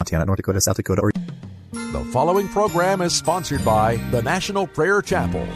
Montana, North Dakota, South Dakota, or The following program is sponsored by the National Prayer Chapel.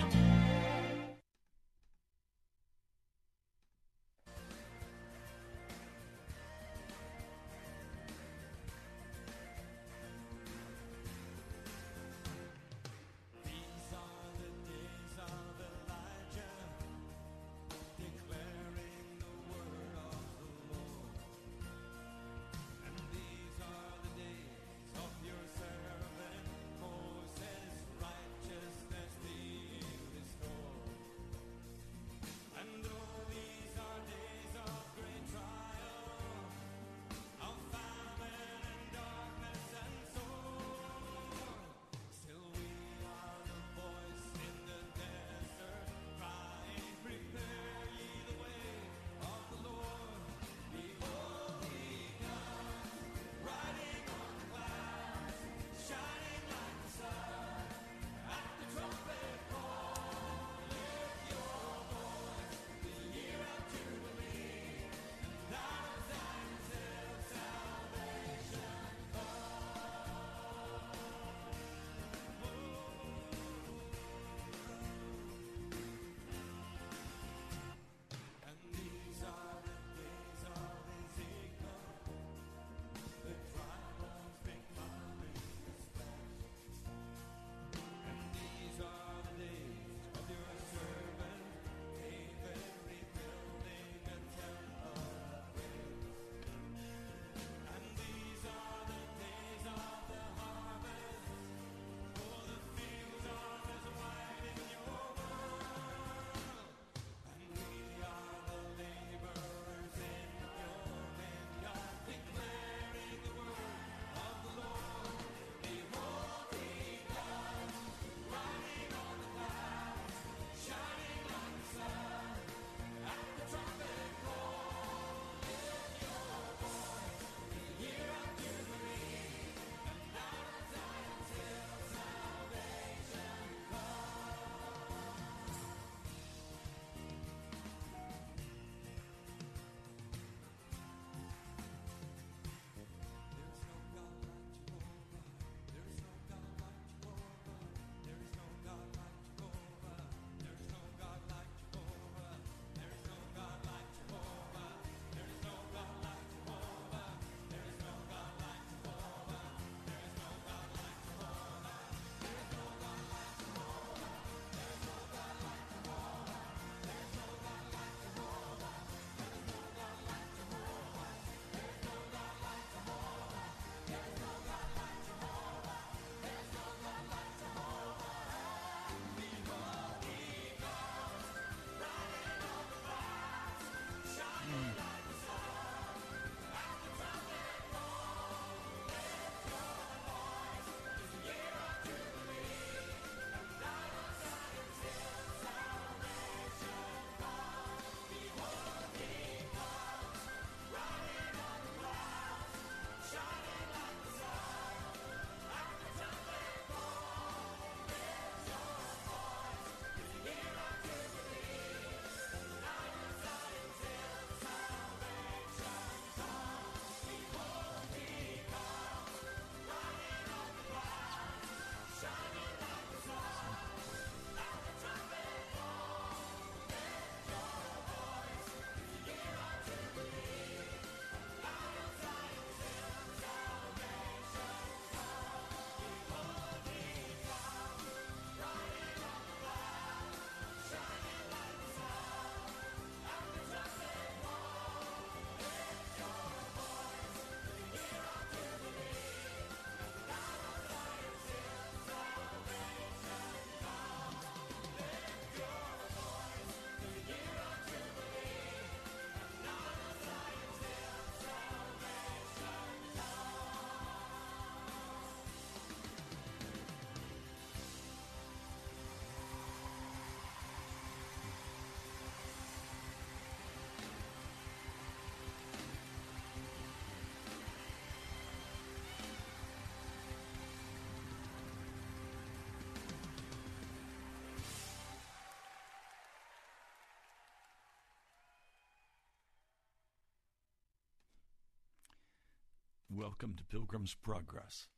Welcome to Pilgrim's Progress.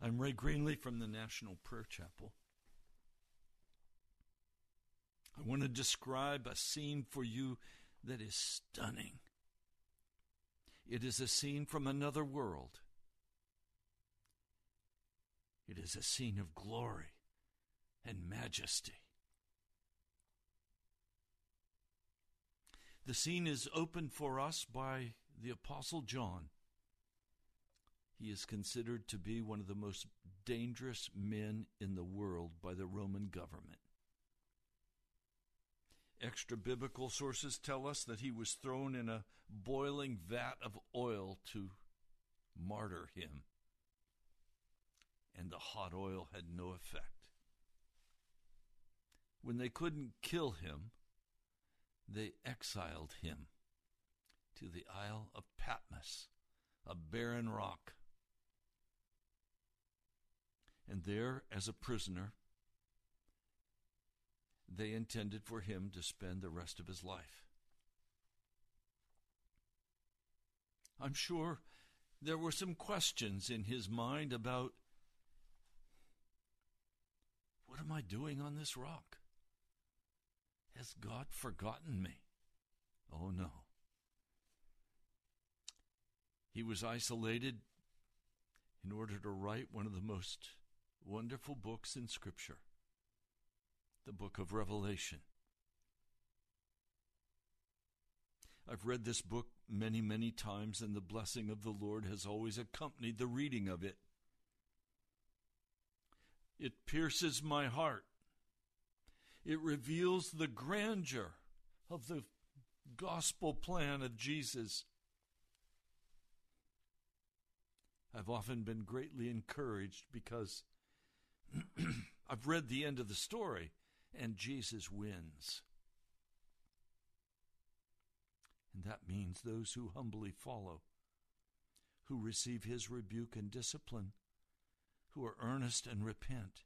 I'm Ray Greenley from the National Prayer Chapel. I want to describe a scene for you that is stunning. It is a scene from another world. It is a scene of glory and majesty. The scene is opened for us by the Apostle John. He is considered to be one of the most dangerous men in the world by the Roman government. Extra biblical sources tell us that he was thrown in a boiling vat of oil to martyr him, and the hot oil had no effect. When they couldn't kill him, they exiled him to the Isle of Patmos, a barren rock. And there, as a prisoner, they intended for him to spend the rest of his life. I'm sure there were some questions in his mind about what am I doing on this rock? Has God forgotten me? Oh no. He was isolated in order to write one of the most wonderful books in Scripture, the book of Revelation. I've read this book many, many times, and the blessing of the Lord has always accompanied the reading of it. It pierces my heart it reveals the grandeur of the gospel plan of Jesus. I've often been greatly encouraged because I've read the end of the story and Jesus wins. And that means those who humbly follow, who receive his rebuke and discipline, who are earnest and repent,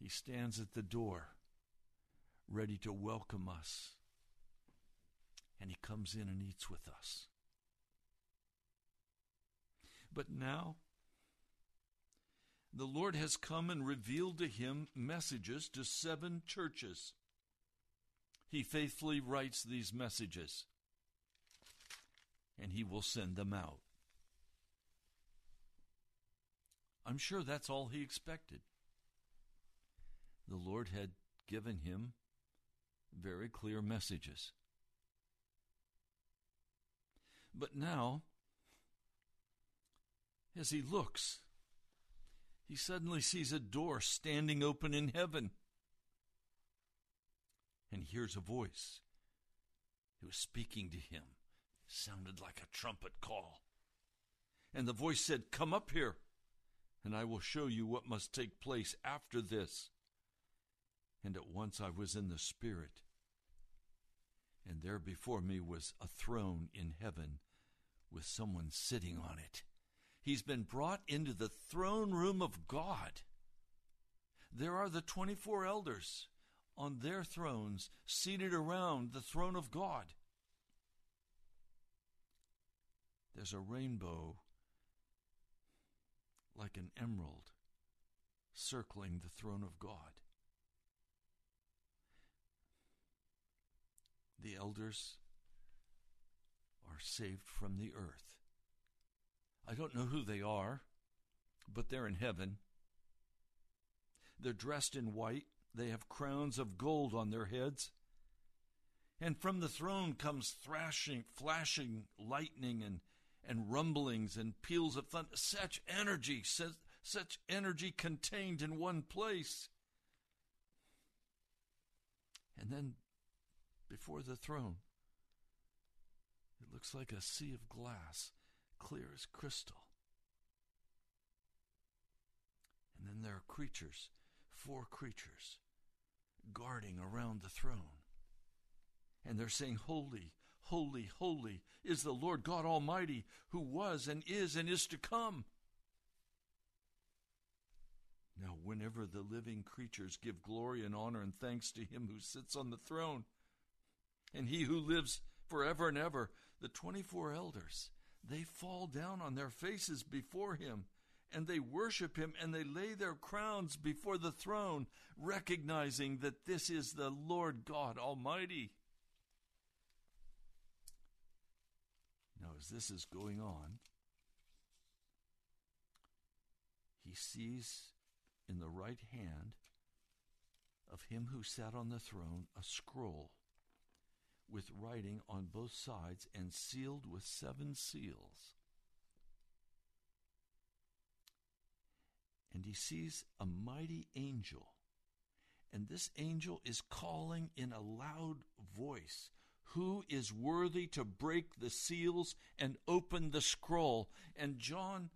he stands at the door, ready to welcome us. And He comes in and eats with us. But now, the Lord has come and revealed to him messages to seven churches. He faithfully writes these messages, and he will send them out. I'm sure that's all he expected the Lord had given him very clear messages. But now, as he looks, he suddenly sees a door standing open in heaven and hears a voice. It was speaking to him. It sounded like a trumpet call. And the voice said, Come up here, and I will show you what must take place after this and at once I was in the Spirit. And there before me was a throne in heaven with someone sitting on it. He's been brought into the throne room of God. There are the 24 elders on their thrones, seated around the throne of God. There's a rainbow like an emerald circling the throne of God. the elders are saved from the earth. I don't know who they are, but they're in heaven. They're dressed in white. They have crowns of gold on their heads. And from the throne comes thrashing, flashing lightning and, and rumblings and peals of thunder. Such energy, such, such energy contained in one place. And then before the throne. It looks like a sea of glass, clear as crystal. And then there are creatures, four creatures, guarding around the throne. And they're saying, Holy, holy, holy is the Lord God Almighty, who was and is and is to come. Now, whenever the living creatures give glory and honor and thanks to him who sits on the throne, and he who lives forever and ever, the 24 elders, they fall down on their faces before him and they worship him and they lay their crowns before the throne, recognizing that this is the Lord God Almighty. Now, as this is going on, he sees in the right hand of him who sat on the throne a scroll with writing on both sides and sealed with seven seals. And he sees a mighty angel. And this angel is calling in a loud voice Who is worthy to break the seals and open the scroll? And John,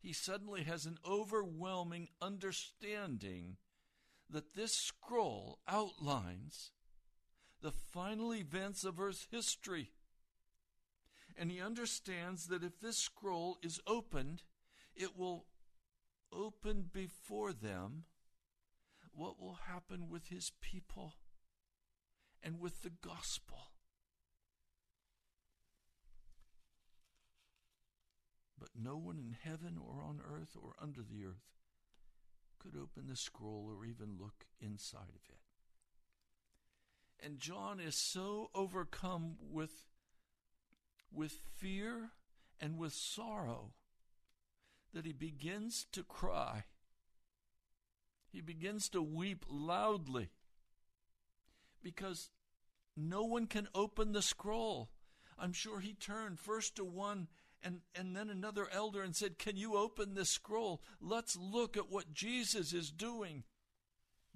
he suddenly has an overwhelming understanding that this scroll outlines the final events of Earth's history. And he understands that if this scroll is opened, it will open before them what will happen with his people and with the gospel. But no one in heaven or on earth or under the earth could open the scroll or even look inside of it. And John is so overcome with, with fear and with sorrow that he begins to cry. He begins to weep loudly because no one can open the scroll. I'm sure he turned first to one and, and then another elder and said, Can you open this scroll? Let's look at what Jesus is doing.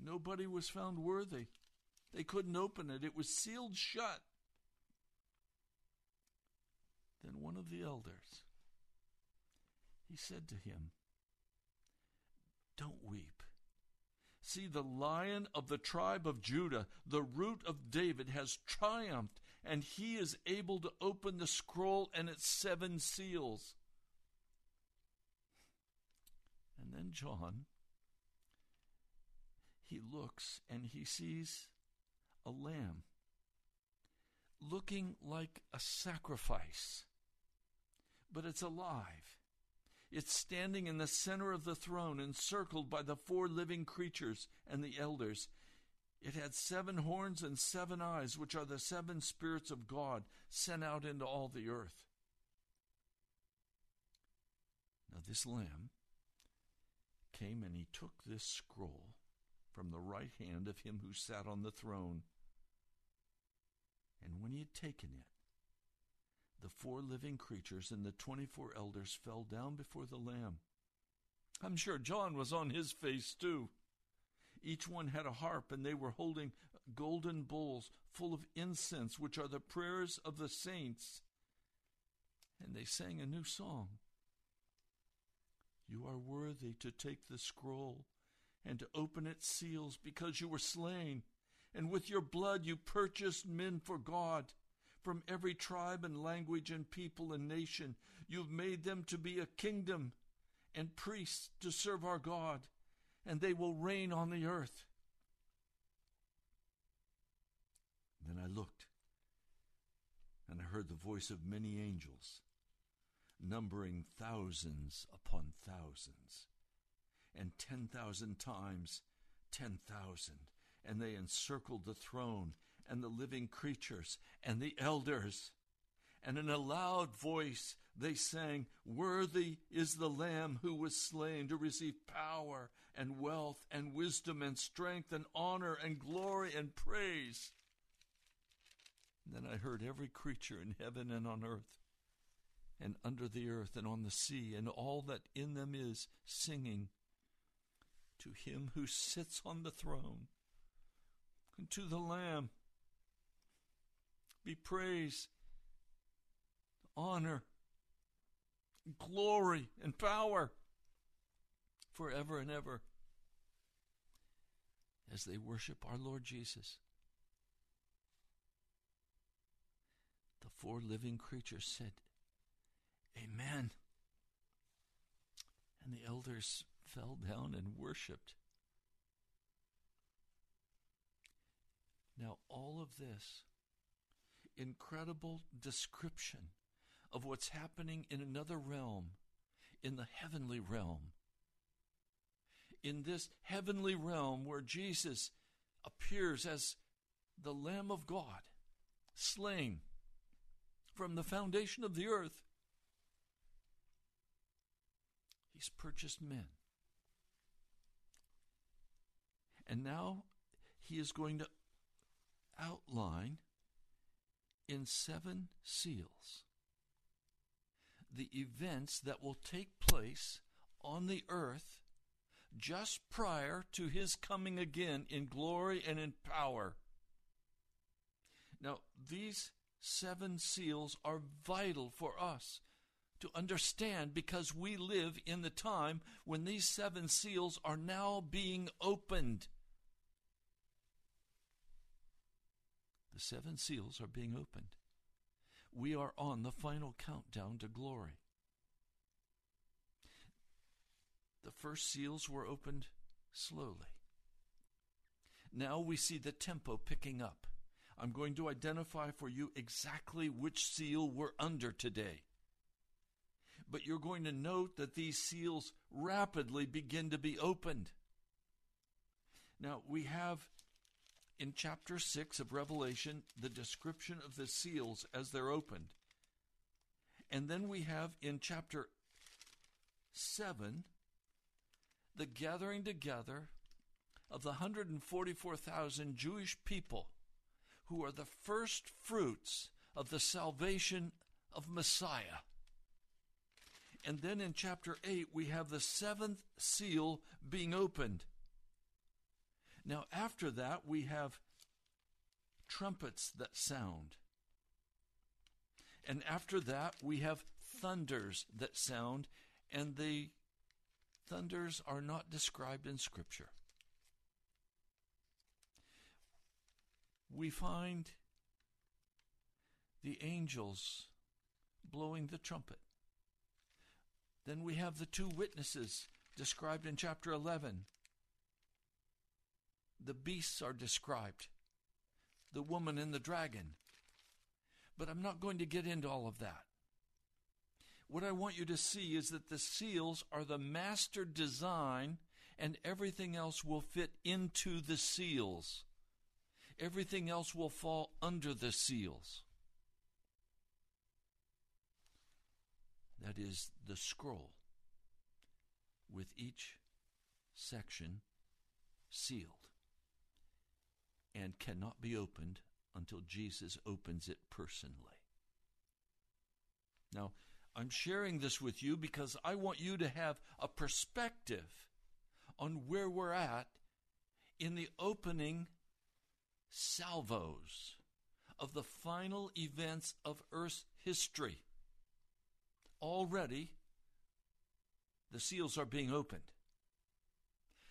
Nobody was found worthy. They couldn't open it, it was sealed shut. Then one of the elders, he said to him, Don't weep. See, the lion of the tribe of Judah, the root of David, has triumphed, and he is able to open the scroll and its seven seals. And then John, he looks and he sees a lamb looking like a sacrifice, but it's alive. It's standing in the center of the throne, encircled by the four living creatures and the elders. It had seven horns and seven eyes, which are the seven spirits of God sent out into all the earth. Now, this lamb came and he took this scroll from the right hand of him who sat on the throne. And when he had taken it, the four living creatures and the twenty four elders fell down before the Lamb. I'm sure John was on his face too. Each one had a harp, and they were holding golden bowls full of incense, which are the prayers of the saints. And they sang a new song. You are worthy to take the scroll and to open its seals because you were slain, and with your blood you purchased men for God from every tribe and language and people and nation. You've made them to be a kingdom and priests to serve our God, and they will reign on the earth. Then I looked, and I heard the voice of many angels, numbering thousands upon thousands, and ten thousand times ten thousand, and they encircled the throne and the living creatures and the elders. And in a loud voice they sang, Worthy is the Lamb who was slain to receive power and wealth and wisdom and strength and honor and glory and praise. And then I heard every creature in heaven and on earth and under the earth and on the sea and all that in them is singing to him who sits on the throne and to the Lamb be praise, honor, glory, and power forever and ever as they worship our Lord Jesus. The four living creatures said, Amen. And the elders fell down and worshiped. Now, all of this incredible description of what's happening in another realm, in the heavenly realm. In this heavenly realm where Jesus appears as the Lamb of God, slain from the foundation of the earth. He's purchased men. And now he is going to outline in seven seals the events that will take place on the earth just prior to his coming again in glory and in power. Now, these seven seals are vital for us to understand because we live in the time when these seven seals are now being opened. The seven seals are being opened. We are on the final countdown to glory. The first seals were opened slowly. Now we see the tempo picking up. I'm going to identify for you exactly which seal we're under today. But you're going to note that these seals rapidly begin to be opened. Now, we have in chapter 6 of Revelation the description of the seals as they're opened. And then we have in chapter 7 the gathering together of the 144,000 Jewish people who are the first fruits of the salvation of Messiah. And then in chapter 8, we have the seventh seal being opened. Now, after that, we have trumpets that sound. And after that, we have thunders that sound, and the thunders are not described in Scripture. we find the angels blowing the trumpet. Then we have the two witnesses described in chapter 11. The beasts are described, the woman and the dragon. But I'm not going to get into all of that. What I want you to see is that the seals are the master design, and everything else will fit into the seals. Everything else will fall under the seals. That is the scroll, with each section sealed and cannot be opened until Jesus opens it personally. Now, I'm sharing this with you because I want you to have a perspective on where we're at in the opening salvos of the final events of Earth's history. Already, the seals are being opened.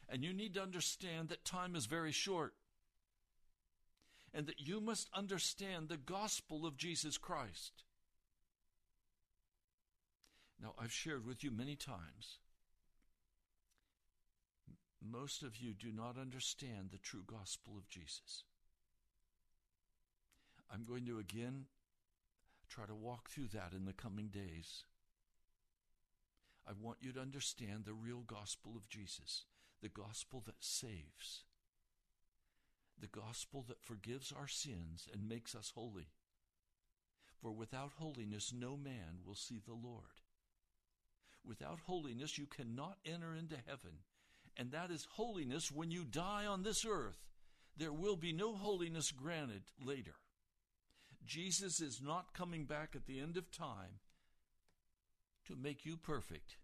And you need to understand that time is very short. And that you must understand the gospel of Jesus Christ. Now, I've shared with you many times. Most of you do not understand the true gospel of Jesus. I'm going to again try to walk through that in the coming days. I want you to understand the real gospel of Jesus, the gospel that saves, the gospel that forgives our sins and makes us holy. For without holiness, no man will see the Lord. Without holiness, you cannot enter into heaven. And that is holiness when you die on this earth. There will be no holiness granted later. Jesus is not coming back at the end of time to make you perfect.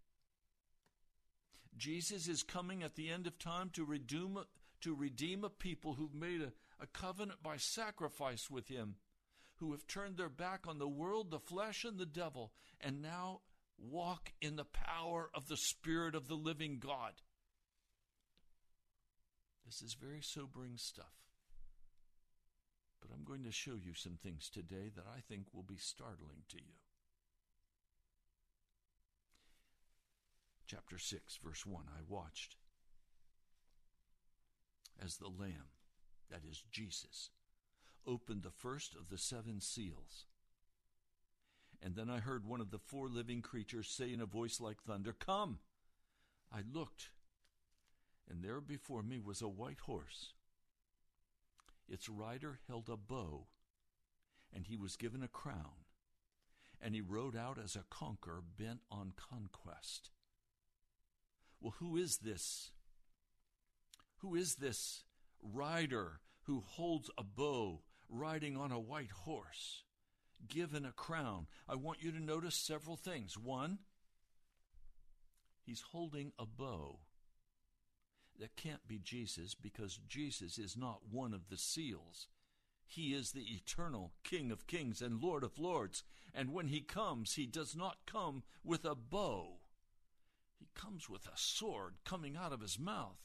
Jesus is coming at the end of time to redeem, to redeem a people who've made a, a covenant by sacrifice with him, who have turned their back on the world, the flesh, and the devil, and now walk in the power of the Spirit of the living God. This is very sobering stuff. But I'm going to show you some things today that I think will be startling to you. Chapter 6, verse 1 I watched as the Lamb, that is Jesus, opened the first of the seven seals. And then I heard one of the four living creatures say in a voice like thunder, Come! I looked, and there before me was a white horse. Its rider held a bow, and he was given a crown, and he rode out as a conqueror bent on conquest. Well, who is this? Who is this rider who holds a bow, riding on a white horse, given a crown? I want you to notice several things. One, he's holding a bow. That can't be Jesus because Jesus is not one of the seals. He is the eternal King of kings and Lord of lords. And when he comes, he does not come with a bow. He comes with a sword coming out of his mouth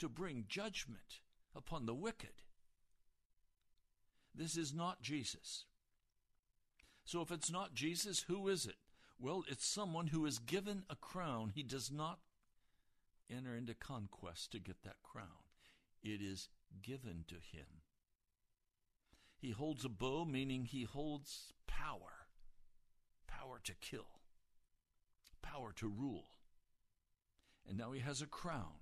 to bring judgment upon the wicked. This is not Jesus. So if it's not Jesus, who is it? Well, it's someone who is given a crown. He does not enter into conquest to get that crown, it is given to him. He holds a bow, meaning he holds power power to kill, power to rule. And now he has a crown.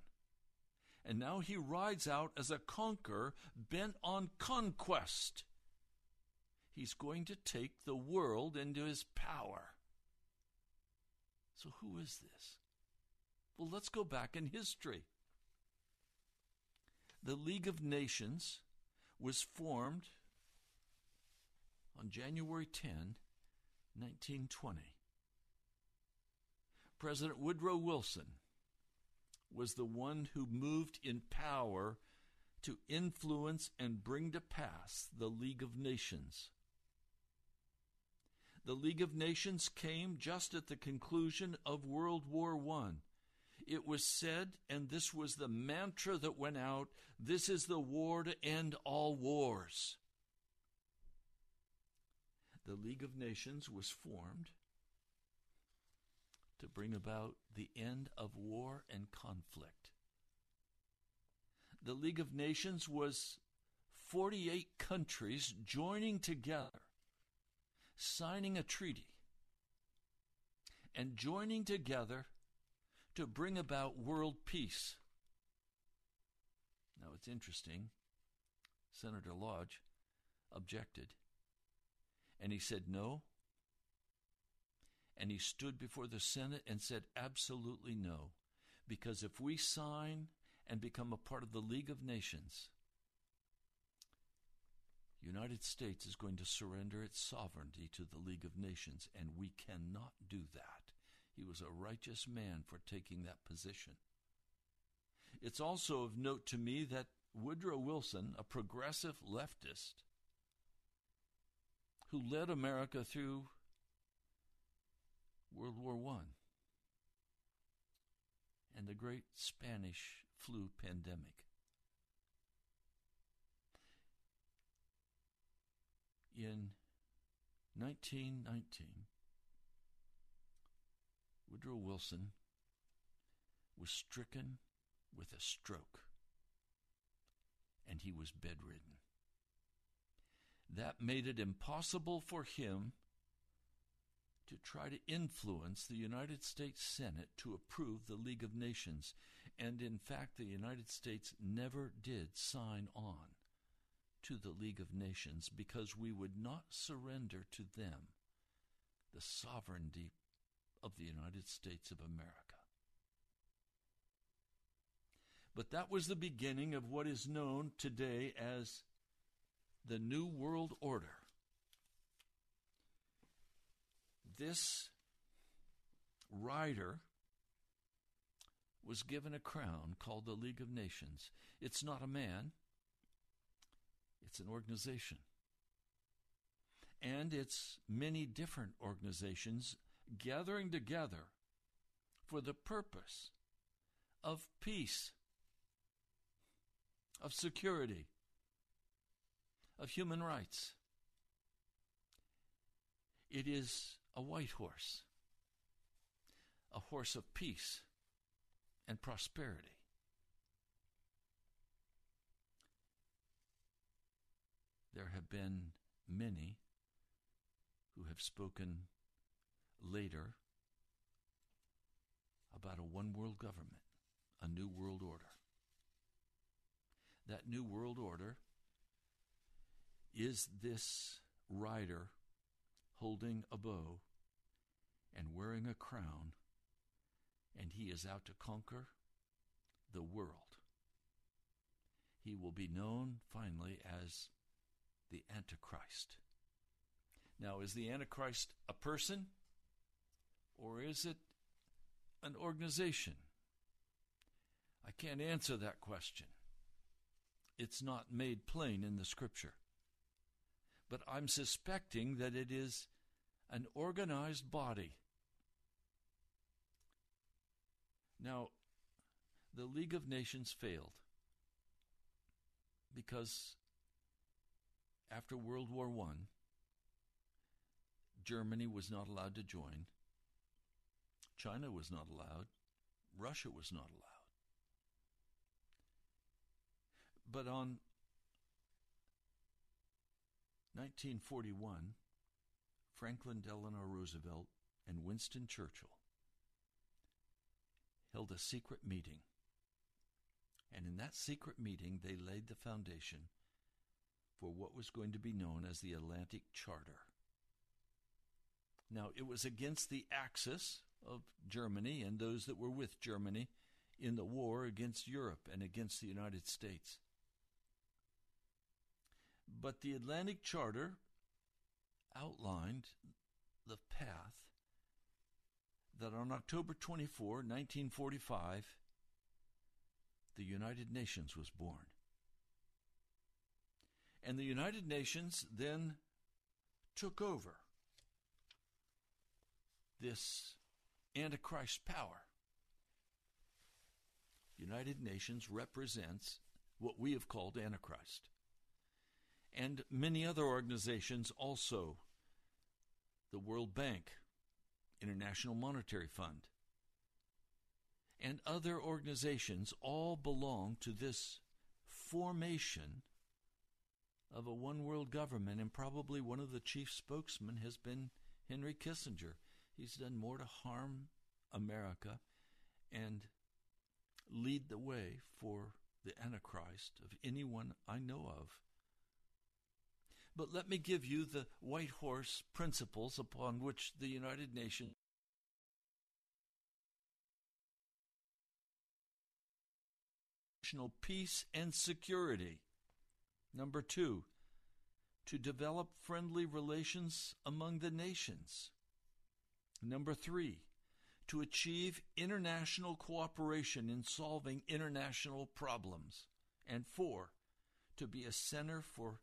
And now he rides out as a conqueror bent on conquest. He's going to take the world into his power. So, who is this? Well, let's go back in history. The League of Nations was formed on January 10, 1920. President Woodrow Wilson was the one who moved in power to influence and bring to pass the League of Nations. The League of Nations came just at the conclusion of World War I. It was said, and this was the mantra that went out this is the war to end all wars. The League of Nations was formed to bring about the end of war and conflict. The League of Nations was 48 countries joining together, signing a treaty, and joining together to bring about world peace. Now it's interesting. Senator Lodge objected. And he said, No, and he stood before the Senate and said, Absolutely no. Because if we sign and become a part of the League of Nations, United States is going to surrender its sovereignty to the League of Nations, and we cannot do that. He was a righteous man for taking that position. It's also of note to me that Woodrow Wilson, a progressive leftist, who led America through World War I and the great Spanish flu pandemic. In 1919, Woodrow Wilson was stricken with a stroke and he was bedridden. That made it impossible for him to try to influence the United States Senate to approve the League of Nations. And in fact, the United States never did sign on to the League of Nations because we would not surrender to them the sovereignty of the United States of America. But that was the beginning of what is known today as the New World Order this rider was given a crown called the League of Nations. It's not a man, it's an organization. And it's many different organizations gathering together for the purpose of peace, of security, of human rights. It is a white horse, a horse of peace and prosperity. There have been many who have spoken later about a one world government, a new world order. That new world order is this rider holding a bow and wearing a crown, and he is out to conquer the world. He will be known finally as the Antichrist. Now, is the Antichrist a person or is it an organization? I can't answer that question. It's not made plain in the scripture. But I'm suspecting that it is an organized body. Now, the League of Nations failed because after World War I, Germany was not allowed to join, China was not allowed, Russia was not allowed. But on 1941, Franklin Delano Roosevelt and Winston Churchill held a secret meeting. And in that secret meeting, they laid the foundation for what was going to be known as the Atlantic Charter. Now, it was against the axis of Germany and those that were with Germany in the war against Europe and against the United States. But the Atlantic Charter outlined the path that on October 24, 1945, the United Nations was born. And the United Nations then took over this Antichrist power. United Nations represents what we have called Antichrist. And many other organizations also the World Bank, International Monetary Fund, and other organizations all belong to this formation of a one world government, and probably one of the chief spokesmen has been Henry Kissinger. He's done more to harm America and lead the way for the Antichrist of anyone I know of. But let me give you the white horse principles upon which the United Nations peace and security. Number two, to develop friendly relations among the nations. Number three, to achieve international cooperation in solving international problems. And four, to be a center for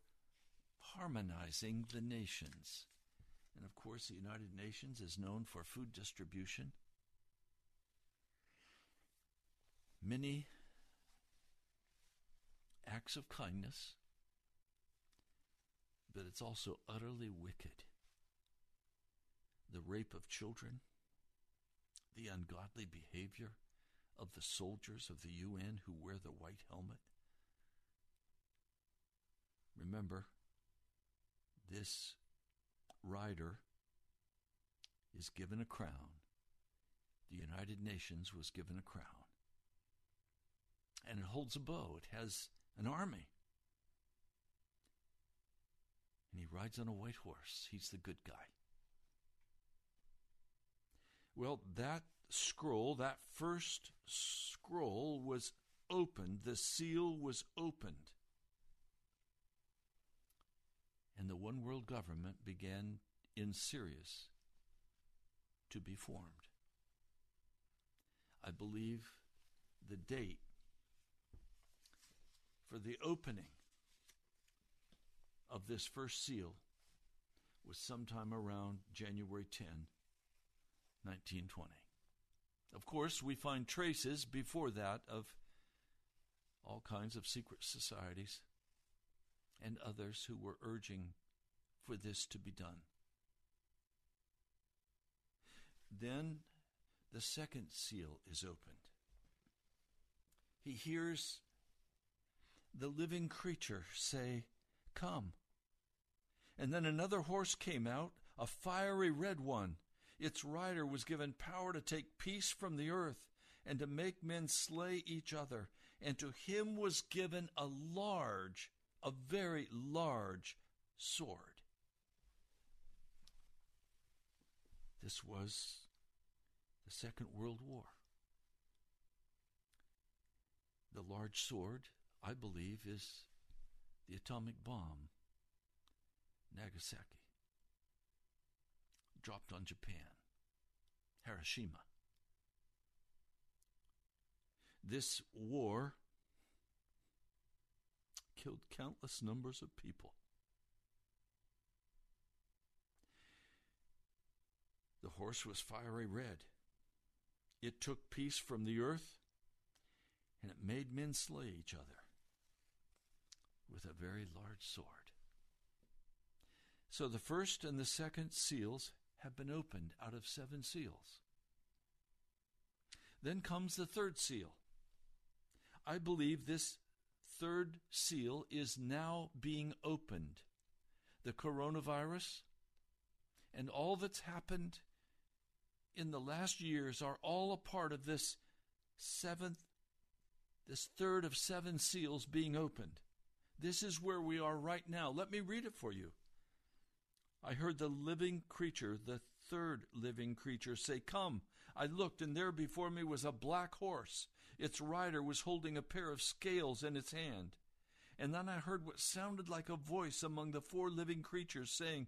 harmonizing the nations. And of course, the United Nations is known for food distribution. Many acts of kindness, but it's also utterly wicked. The rape of children, the ungodly behavior of the soldiers of the UN who wear the white helmet. Remember, this rider is given a crown. The United Nations was given a crown. And it holds a bow, it has an army. And he rides on a white horse. He's the good guy. Well, that scroll, that first scroll was opened, the seal was opened and the one world government began in Sirius to be formed. I believe the date for the opening of this first seal was sometime around January 10, 1920. Of course, we find traces before that of all kinds of secret societies and others who were urging for this to be done. Then the second seal is opened. He hears the living creature say, Come. And then another horse came out, a fiery red one. Its rider was given power to take peace from the earth and to make men slay each other. And to him was given a large, a very large sword. This was the Second World War. The large sword, I believe, is the atomic bomb, Nagasaki, dropped on Japan, Hiroshima. This war killed countless numbers of people. The horse was fiery red. It took peace from the earth, and it made men slay each other with a very large sword. So the first and the second seals have been opened out of seven seals. Then comes the third seal. I believe this third seal is now being opened. The coronavirus and all that's happened in the last years are all a part of this seventh, this third of seven seals being opened. This is where we are right now. Let me read it for you. I heard the living creature, the third living creature, say, Come. I looked, and there before me was a black horse. Its rider was holding a pair of scales in its hand. And then I heard what sounded like a voice among the four living creatures saying,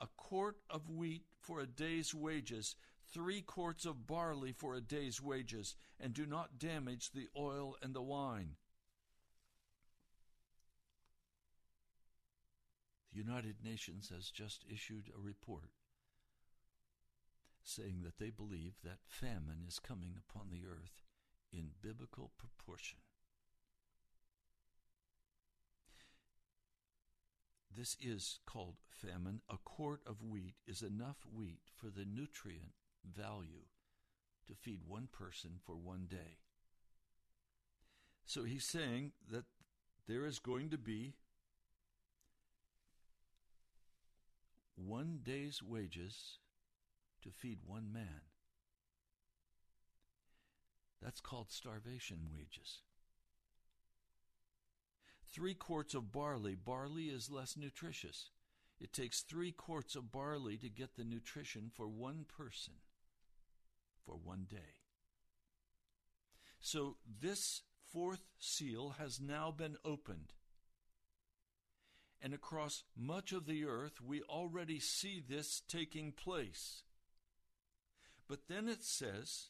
A quart of wheat for a day's wages, three quarts of barley for a day's wages, and do not damage the oil and the wine. The United Nations has just issued a report saying that they believe that famine is coming upon the earth in biblical proportion. This is called famine. A quart of wheat is enough wheat for the nutrient value to feed one person for one day. So he's saying that there is going to be one day's wages to feed one man. That's called starvation wages. Three quarts of barley. Barley is less nutritious. It takes three quarts of barley to get the nutrition for one person for one day. So this fourth seal has now been opened. And across much of the earth, we already see this taking place. But then it says,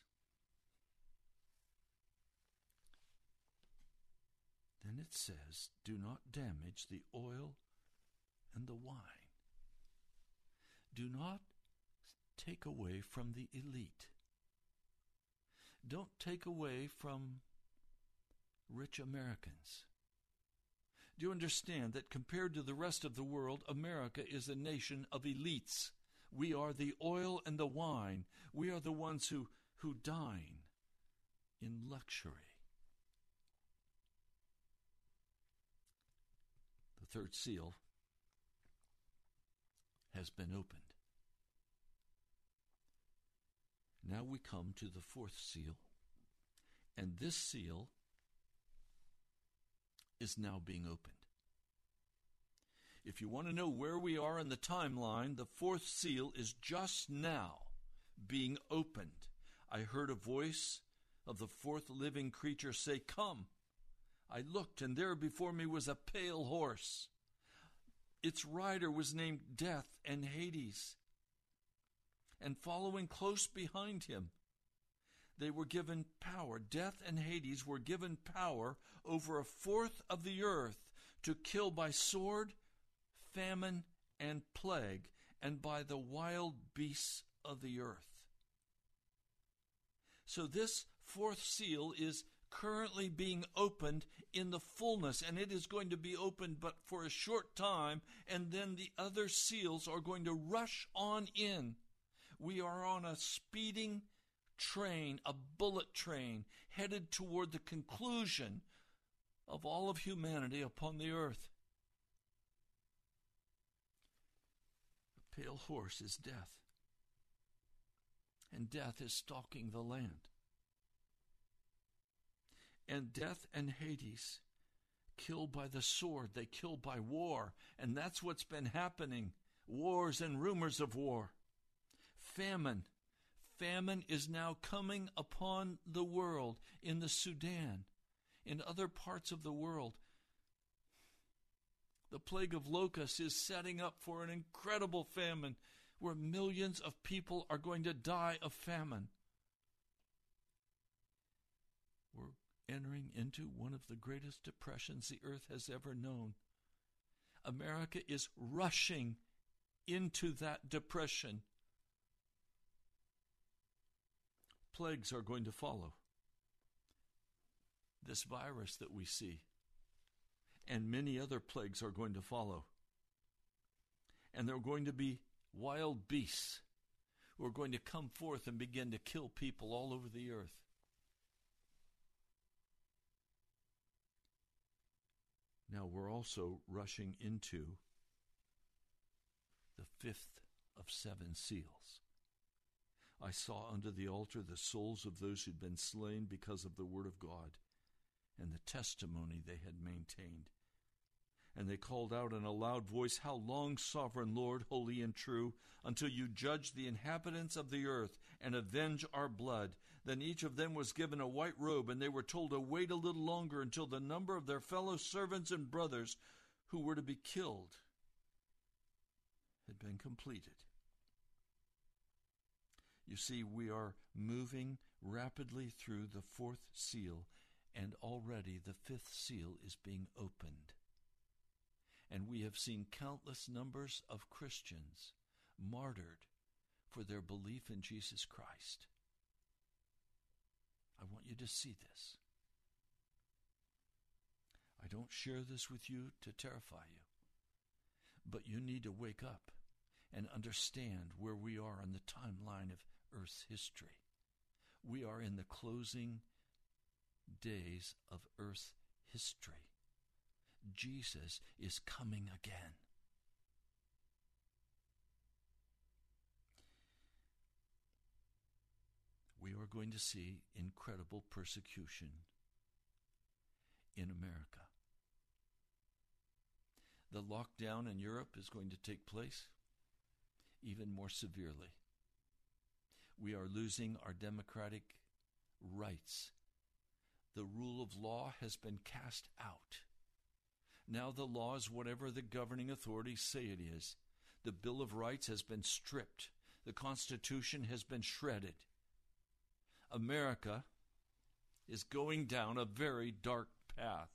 then it says, do not damage the oil and the wine. Do not take away from the elite. Don't take away from rich Americans. Do you understand that compared to the rest of the world, America is a nation of elites? We are the oil and the wine. We are the ones who, who dine in luxury. The third seal has been opened. Now we come to the fourth seal, and this seal is now being opened. If you want to know where we are in the timeline, the fourth seal is just now being opened. I heard a voice of the fourth living creature say, Come. I looked, and there before me was a pale horse. Its rider was named Death and Hades and following close behind him. They were given power. Death and Hades were given power over a fourth of the earth to kill by sword, famine, and plague, and by the wild beasts of the earth. So, this fourth seal is currently being opened in the fullness, and it is going to be opened but for a short time, and then the other seals are going to rush on in. We are on a speeding train, a bullet train, headed toward the conclusion of all of humanity upon the earth. The pale horse is death. And death is stalking the land. And death and Hades kill by the sword, they kill by war. And that's what's been happening wars and rumors of war. Famine. Famine is now coming upon the world in the Sudan, in other parts of the world. The plague of locusts is setting up for an incredible famine where millions of people are going to die of famine. Entering into one of the greatest depressions the earth has ever known. America is rushing into that depression. Plagues are going to follow. This virus that we see and many other plagues are going to follow. And there are going to be wild beasts who are going to come forth and begin to kill people all over the earth. Now we're also rushing into the fifth of seven seals. I saw under the altar the souls of those who'd been slain because of the word of God and the testimony they had maintained. And they called out in a loud voice, How long, sovereign Lord, holy and true, until you judge the inhabitants of the earth and avenge our blood? Then each of them was given a white robe, and they were told to wait a little longer until the number of their fellow servants and brothers who were to be killed had been completed. You see, we are moving rapidly through the fourth seal, and already the fifth seal is being opened and we have seen countless numbers of Christians martyred for their belief in Jesus Christ. To see this. I don't share this with you to terrify you, but you need to wake up and understand where we are on the timeline of Earth's history. We are in the closing days of Earth's history. Jesus is coming again. We are going to see incredible persecution in America. The lockdown in Europe is going to take place even more severely. We are losing our democratic rights. The rule of law has been cast out. Now the law is whatever the governing authorities say it is. The Bill of Rights has been stripped. The Constitution has been shredded. America is going down a very dark path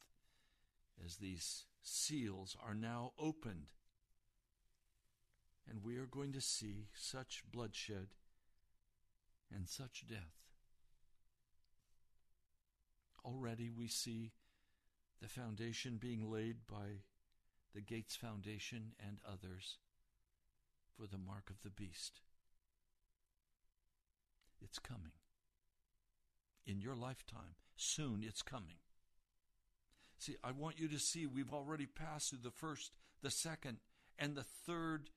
as these seals are now opened. And we are going to see such bloodshed and such death. Already we see the foundation being laid by the Gates Foundation and others for the mark of the beast. It's coming. In your lifetime, soon it's coming. See, I want you to see we've already passed through the first, the second, and the third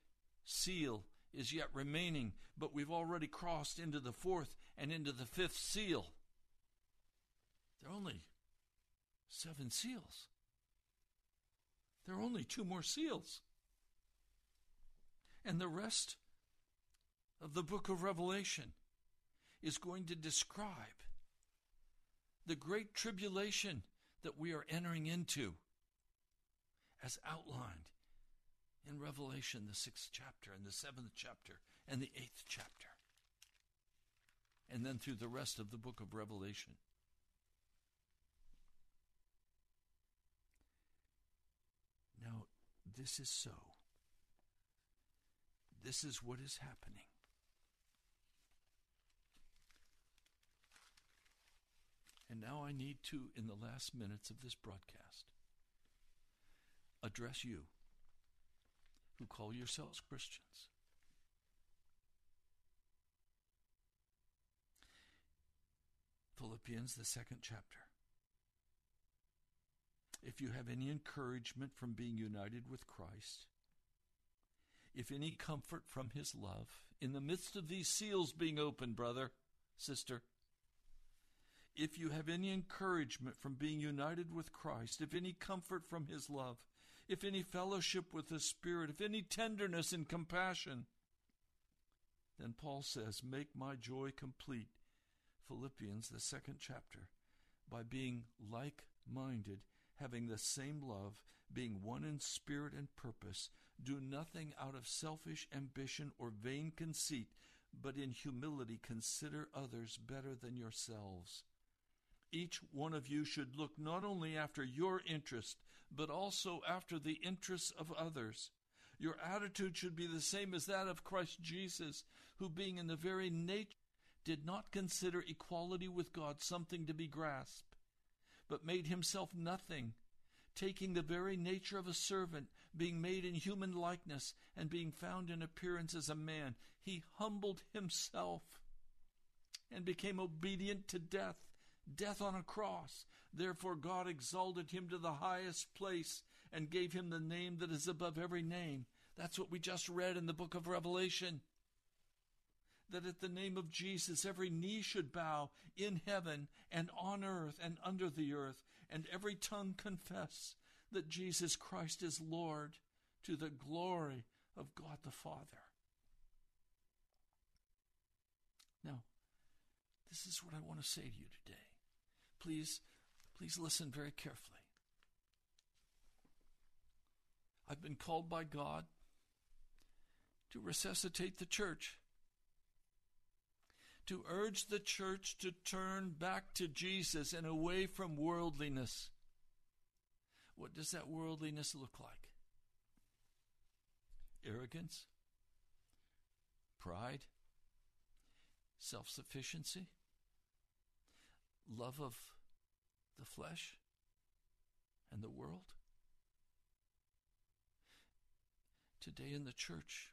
seal is yet remaining, but we've already crossed into the fourth and into the fifth seal. There are only seven seals. There are only two more seals. And the rest of the book of Revelation is going to describe the great tribulation that we are entering into as outlined in Revelation, the sixth chapter, and the seventh chapter, and the eighth chapter. And then through the rest of the book of Revelation. Now, this is so. This is what is happening. And now I need to, in the last minutes of this broadcast, address you who call yourselves Christians. Philippians, the second chapter. if you have any encouragement from being united with Christ, if any comfort from his love, in the midst of these seals being opened, brother, sister, if you have any encouragement from being united with Christ, if any comfort from his love, if any fellowship with the Spirit, if any tenderness and compassion, then Paul says, Make my joy complete. Philippians, the second chapter, by being like minded, having the same love, being one in spirit and purpose. Do nothing out of selfish ambition or vain conceit, but in humility consider others better than yourselves. Each one of you should look not only after your interest, but also after the interests of others. Your attitude should be the same as that of Christ Jesus, who, being in the very nature, did not consider equality with God something to be grasped, but made himself nothing, taking the very nature of a servant, being made in human likeness, and being found in appearance as a man. He humbled himself and became obedient to death, death on a cross. Therefore, God exalted him to the highest place and gave him the name that is above every name. That's what we just read in the book of Revelation. That at the name of Jesus, every knee should bow in heaven and on earth and under the earth, and every tongue confess that Jesus Christ is Lord to the glory of God the Father. Now, this is what I want to say to you today. Please, please listen very carefully. I've been called by God to resuscitate the church, to urge the church to turn back to Jesus and away from worldliness. What does that worldliness look like? Arrogance, pride, self sufficiency, love of the flesh and the world. Today in the church,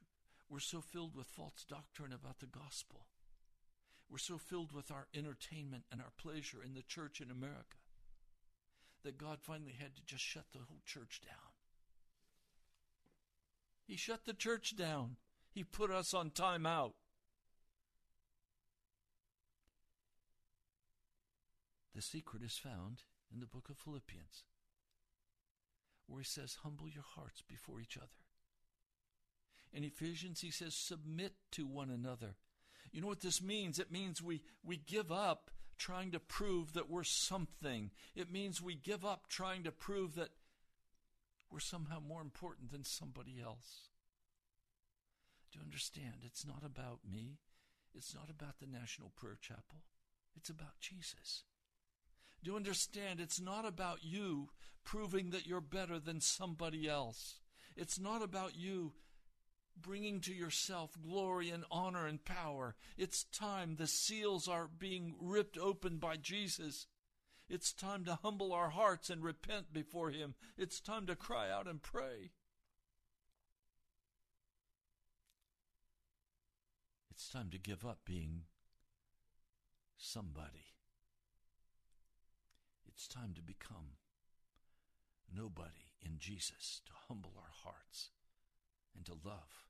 we're so filled with false doctrine about the gospel. We're so filled with our entertainment and our pleasure in the church in America that God finally had to just shut the whole church down. He shut the church down. He put us on timeout. The secret is found in the book of Philippians, where he says, Humble your hearts before each other. In Ephesians, he says, submit to one another. You know what this means? It means we, we give up trying to prove that we're something. It means we give up trying to prove that we're somehow more important than somebody else. Do you understand? It's not about me. It's not about the National Prayer Chapel. It's about Jesus. Do you understand? It's not about you proving that you're better than somebody else. It's not about you bringing to yourself glory and honor and power. It's time the seals are being ripped open by Jesus. It's time to humble our hearts and repent before Him. It's time to cry out and pray. It's time to give up being somebody. It's time to become nobody in Jesus, to humble our hearts and to love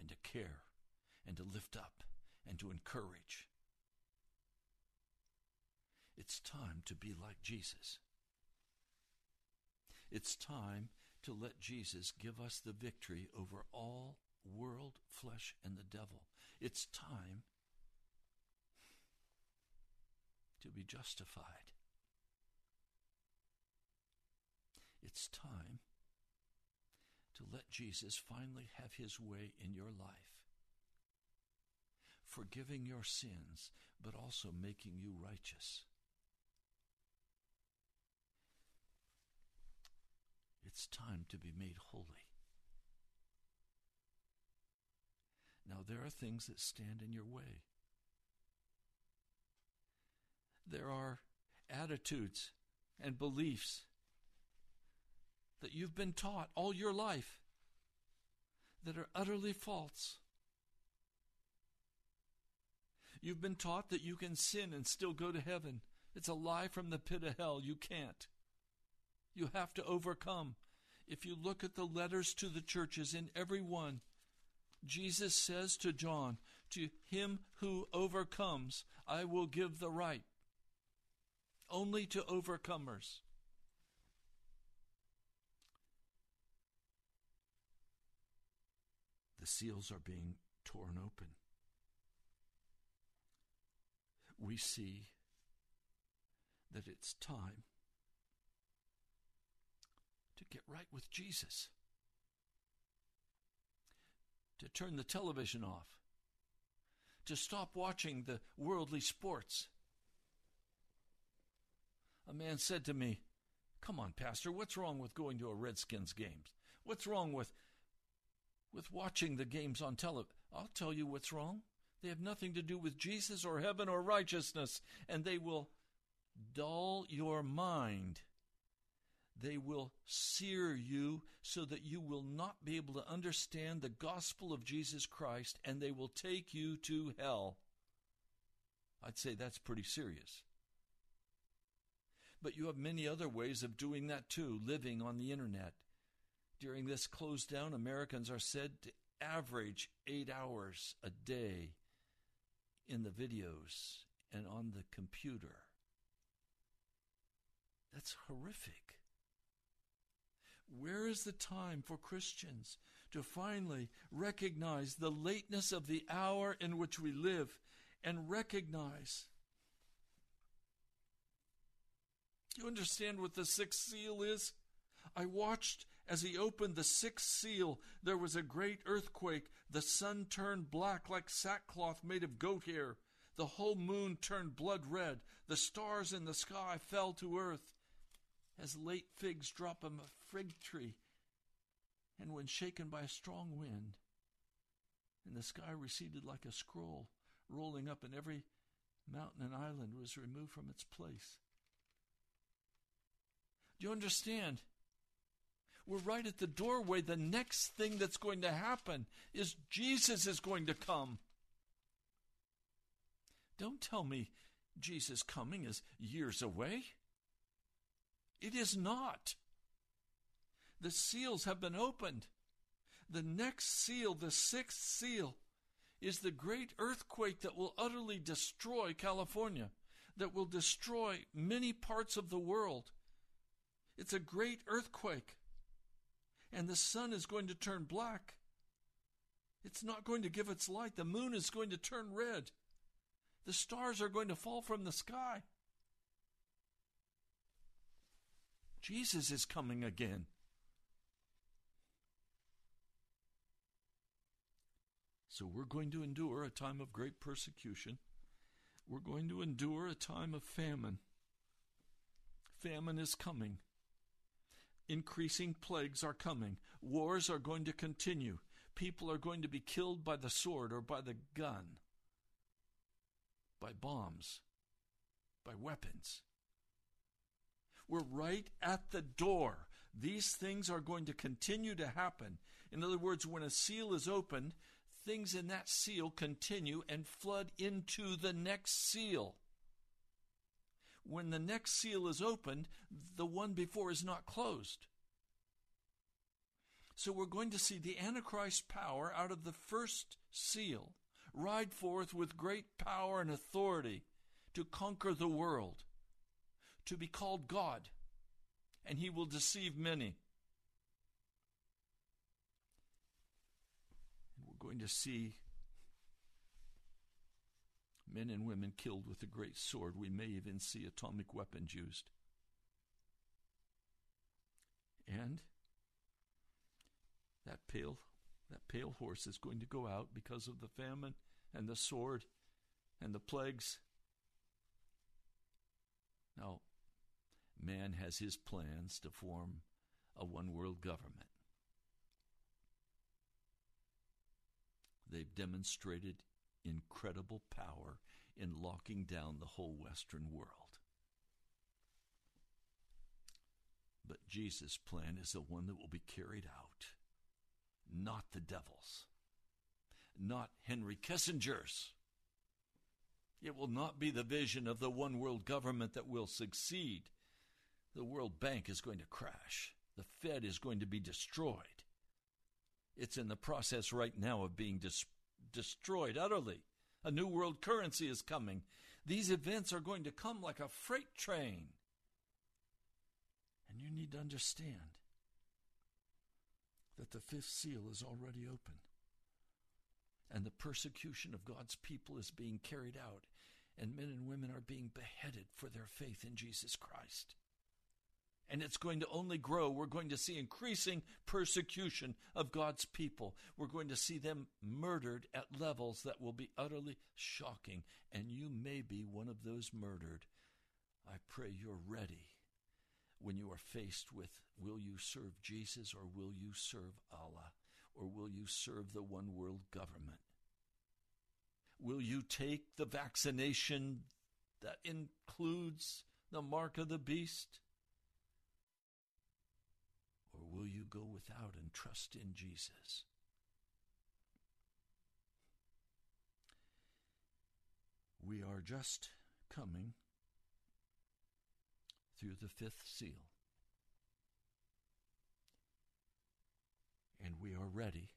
and to care and to lift up and to encourage. It's time to be like Jesus. It's time to let Jesus give us the victory over all world, flesh, and the devil. It's time to be justified. It's time to let Jesus finally have his way in your life, forgiving your sins, but also making you righteous. It's time to be made holy. Now, there are things that stand in your way. There are attitudes and beliefs that you've been taught all your life that are utterly false. You've been taught that you can sin and still go to heaven. It's a lie from the pit of hell. You can't. You have to overcome. If you look at the letters to the churches, in every one, Jesus says to John, To him who overcomes, I will give the right. Only to overcomers. The seals are being torn open. We see that it's time to get right with Jesus, to turn the television off, to stop watching the worldly sports. A man said to me, Come on, Pastor, what's wrong with going to a Redskins game? What's wrong with with watching the games on television? I'll tell you what's wrong. They have nothing to do with Jesus or heaven or righteousness, and they will dull your mind. They will sear you so that you will not be able to understand the gospel of Jesus Christ, and they will take you to hell. I'd say that's pretty serious. But you have many other ways of doing that too, living on the internet. During this close down, Americans are said to average eight hours a day in the videos and on the computer. That's horrific. Where is the time for Christians to finally recognize the lateness of the hour in which we live and recognize You understand what the sixth seal is? I watched as he opened the sixth seal. There was a great earthquake. The sun turned black like sackcloth made of goat hair. The whole moon turned blood red. The stars in the sky fell to earth as late figs drop from a fig tree. And when shaken by a strong wind, and the sky receded like a scroll, rolling up, and every mountain and island was removed from its place. Do you understand? We're right at the doorway. The next thing that's going to happen is Jesus is going to come. Don't tell me Jesus coming is years away. It is not. The seals have been opened. The next seal, the sixth seal, is the great earthquake that will utterly destroy California, that will destroy many parts of the world. It's a great earthquake. And the sun is going to turn black. It's not going to give its light. The moon is going to turn red. The stars are going to fall from the sky. Jesus is coming again. So we're going to endure a time of great persecution. We're going to endure a time of famine. Famine is coming. Increasing plagues are coming. Wars are going to continue. People are going to be killed by the sword or by the gun, by bombs, by weapons. We're right at the door. These things are going to continue to happen. In other words, when a seal is opened, things in that seal continue and flood into the next seal when the next seal is opened, the one before is not closed. So we're going to see the Antichrist power out of the first seal ride forth with great power and authority to conquer the world, to be called God, and he will deceive many. We're going to see men and women killed with a great sword. We may even see atomic weapons used. And that pale that pale horse is going to go out because of the famine and the sword and the plagues. Now, man has his plans to form a one world government. They've demonstrated incredible power in locking down the whole Western world. But Jesus' plan is the one that will be carried out, not the devil's, not Henry Kissinger's. It will not be the vision of the one world government that will succeed. The World Bank is going to crash. The Fed is going to be destroyed. It's in the process right now of being dis- destroyed utterly. A new world currency is coming. These events are going to come like a freight train. And you need to understand that the fifth seal is already open. And the persecution of God's people is being carried out, and men and women are being beheaded for their faith in Jesus Christ. And it's going to only grow. We're going to see increasing persecution of God's people. We're going to see them murdered at levels that will be utterly shocking. And you may be one of those murdered. I pray you're ready when you are faced with will you serve Jesus or will you serve Allah or will you serve the one world government? Will you take the vaccination that includes the mark of the beast? Will you go without and trust in Jesus? We are just coming through the fifth seal. And we are ready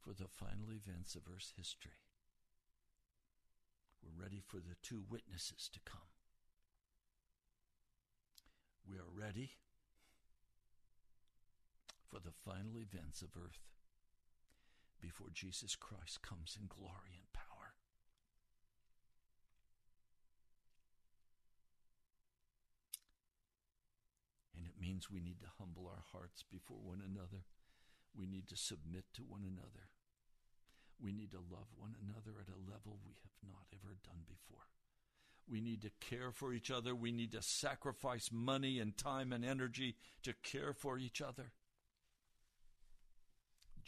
for the final events of Earth's history. We're ready for the two witnesses to come. We are ready for the final events of earth before Jesus Christ comes in glory and power. And it means we need to humble our hearts before one another. We need to submit to one another. We need to love one another at a level we have not ever done before. We need to care for each other. We need to sacrifice money and time and energy to care for each other.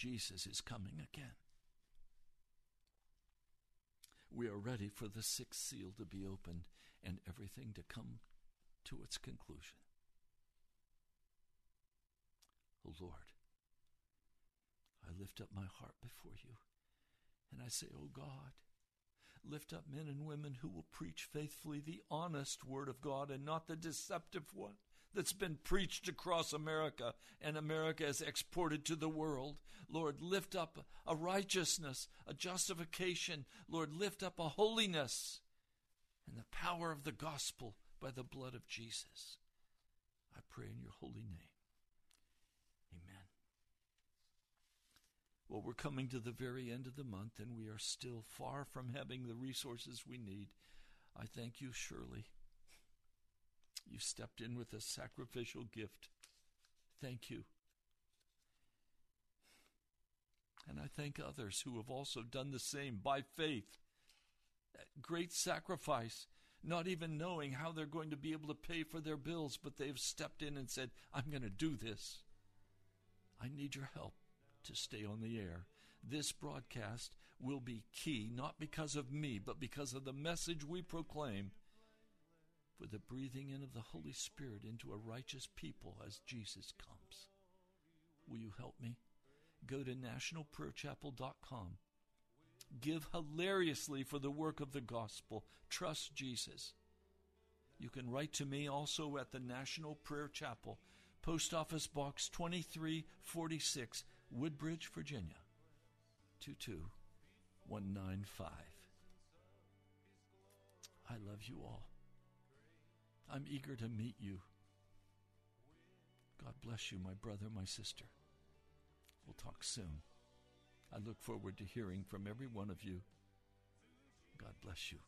Jesus is coming again. We are ready for the sixth seal to be opened and everything to come to its conclusion. Oh Lord, I lift up my heart before you and I say, Oh God, lift up men and women who will preach faithfully the honest word of God and not the deceptive one that's been preached across America and America is exported to the world. Lord, lift up a righteousness, a justification. Lord, lift up a holiness and the power of the gospel by the blood of Jesus. I pray in your holy name. Amen. Well, we're coming to the very end of the month and we are still far from having the resources we need. I thank you, Shirley. You stepped in with a sacrificial gift. Thank you. And I thank others who have also done the same by faith. Great sacrifice, not even knowing how they're going to be able to pay for their bills, but they've stepped in and said, I'm going to do this. I need your help to stay on the air. This broadcast will be key, not because of me, but because of the message we proclaim for the breathing in of the Holy Spirit into a righteous people as Jesus comes. Will you help me? Go to nationalprayerchapel.com. Give hilariously for the work of the gospel. Trust Jesus. You can write to me also at the National Prayer Chapel, Post Office Box 2346, Woodbridge, Virginia 22195. I love you all. I'm eager to meet you. God bless you, my brother, my sister. We'll talk soon. I look forward to hearing from every one of you. God bless you.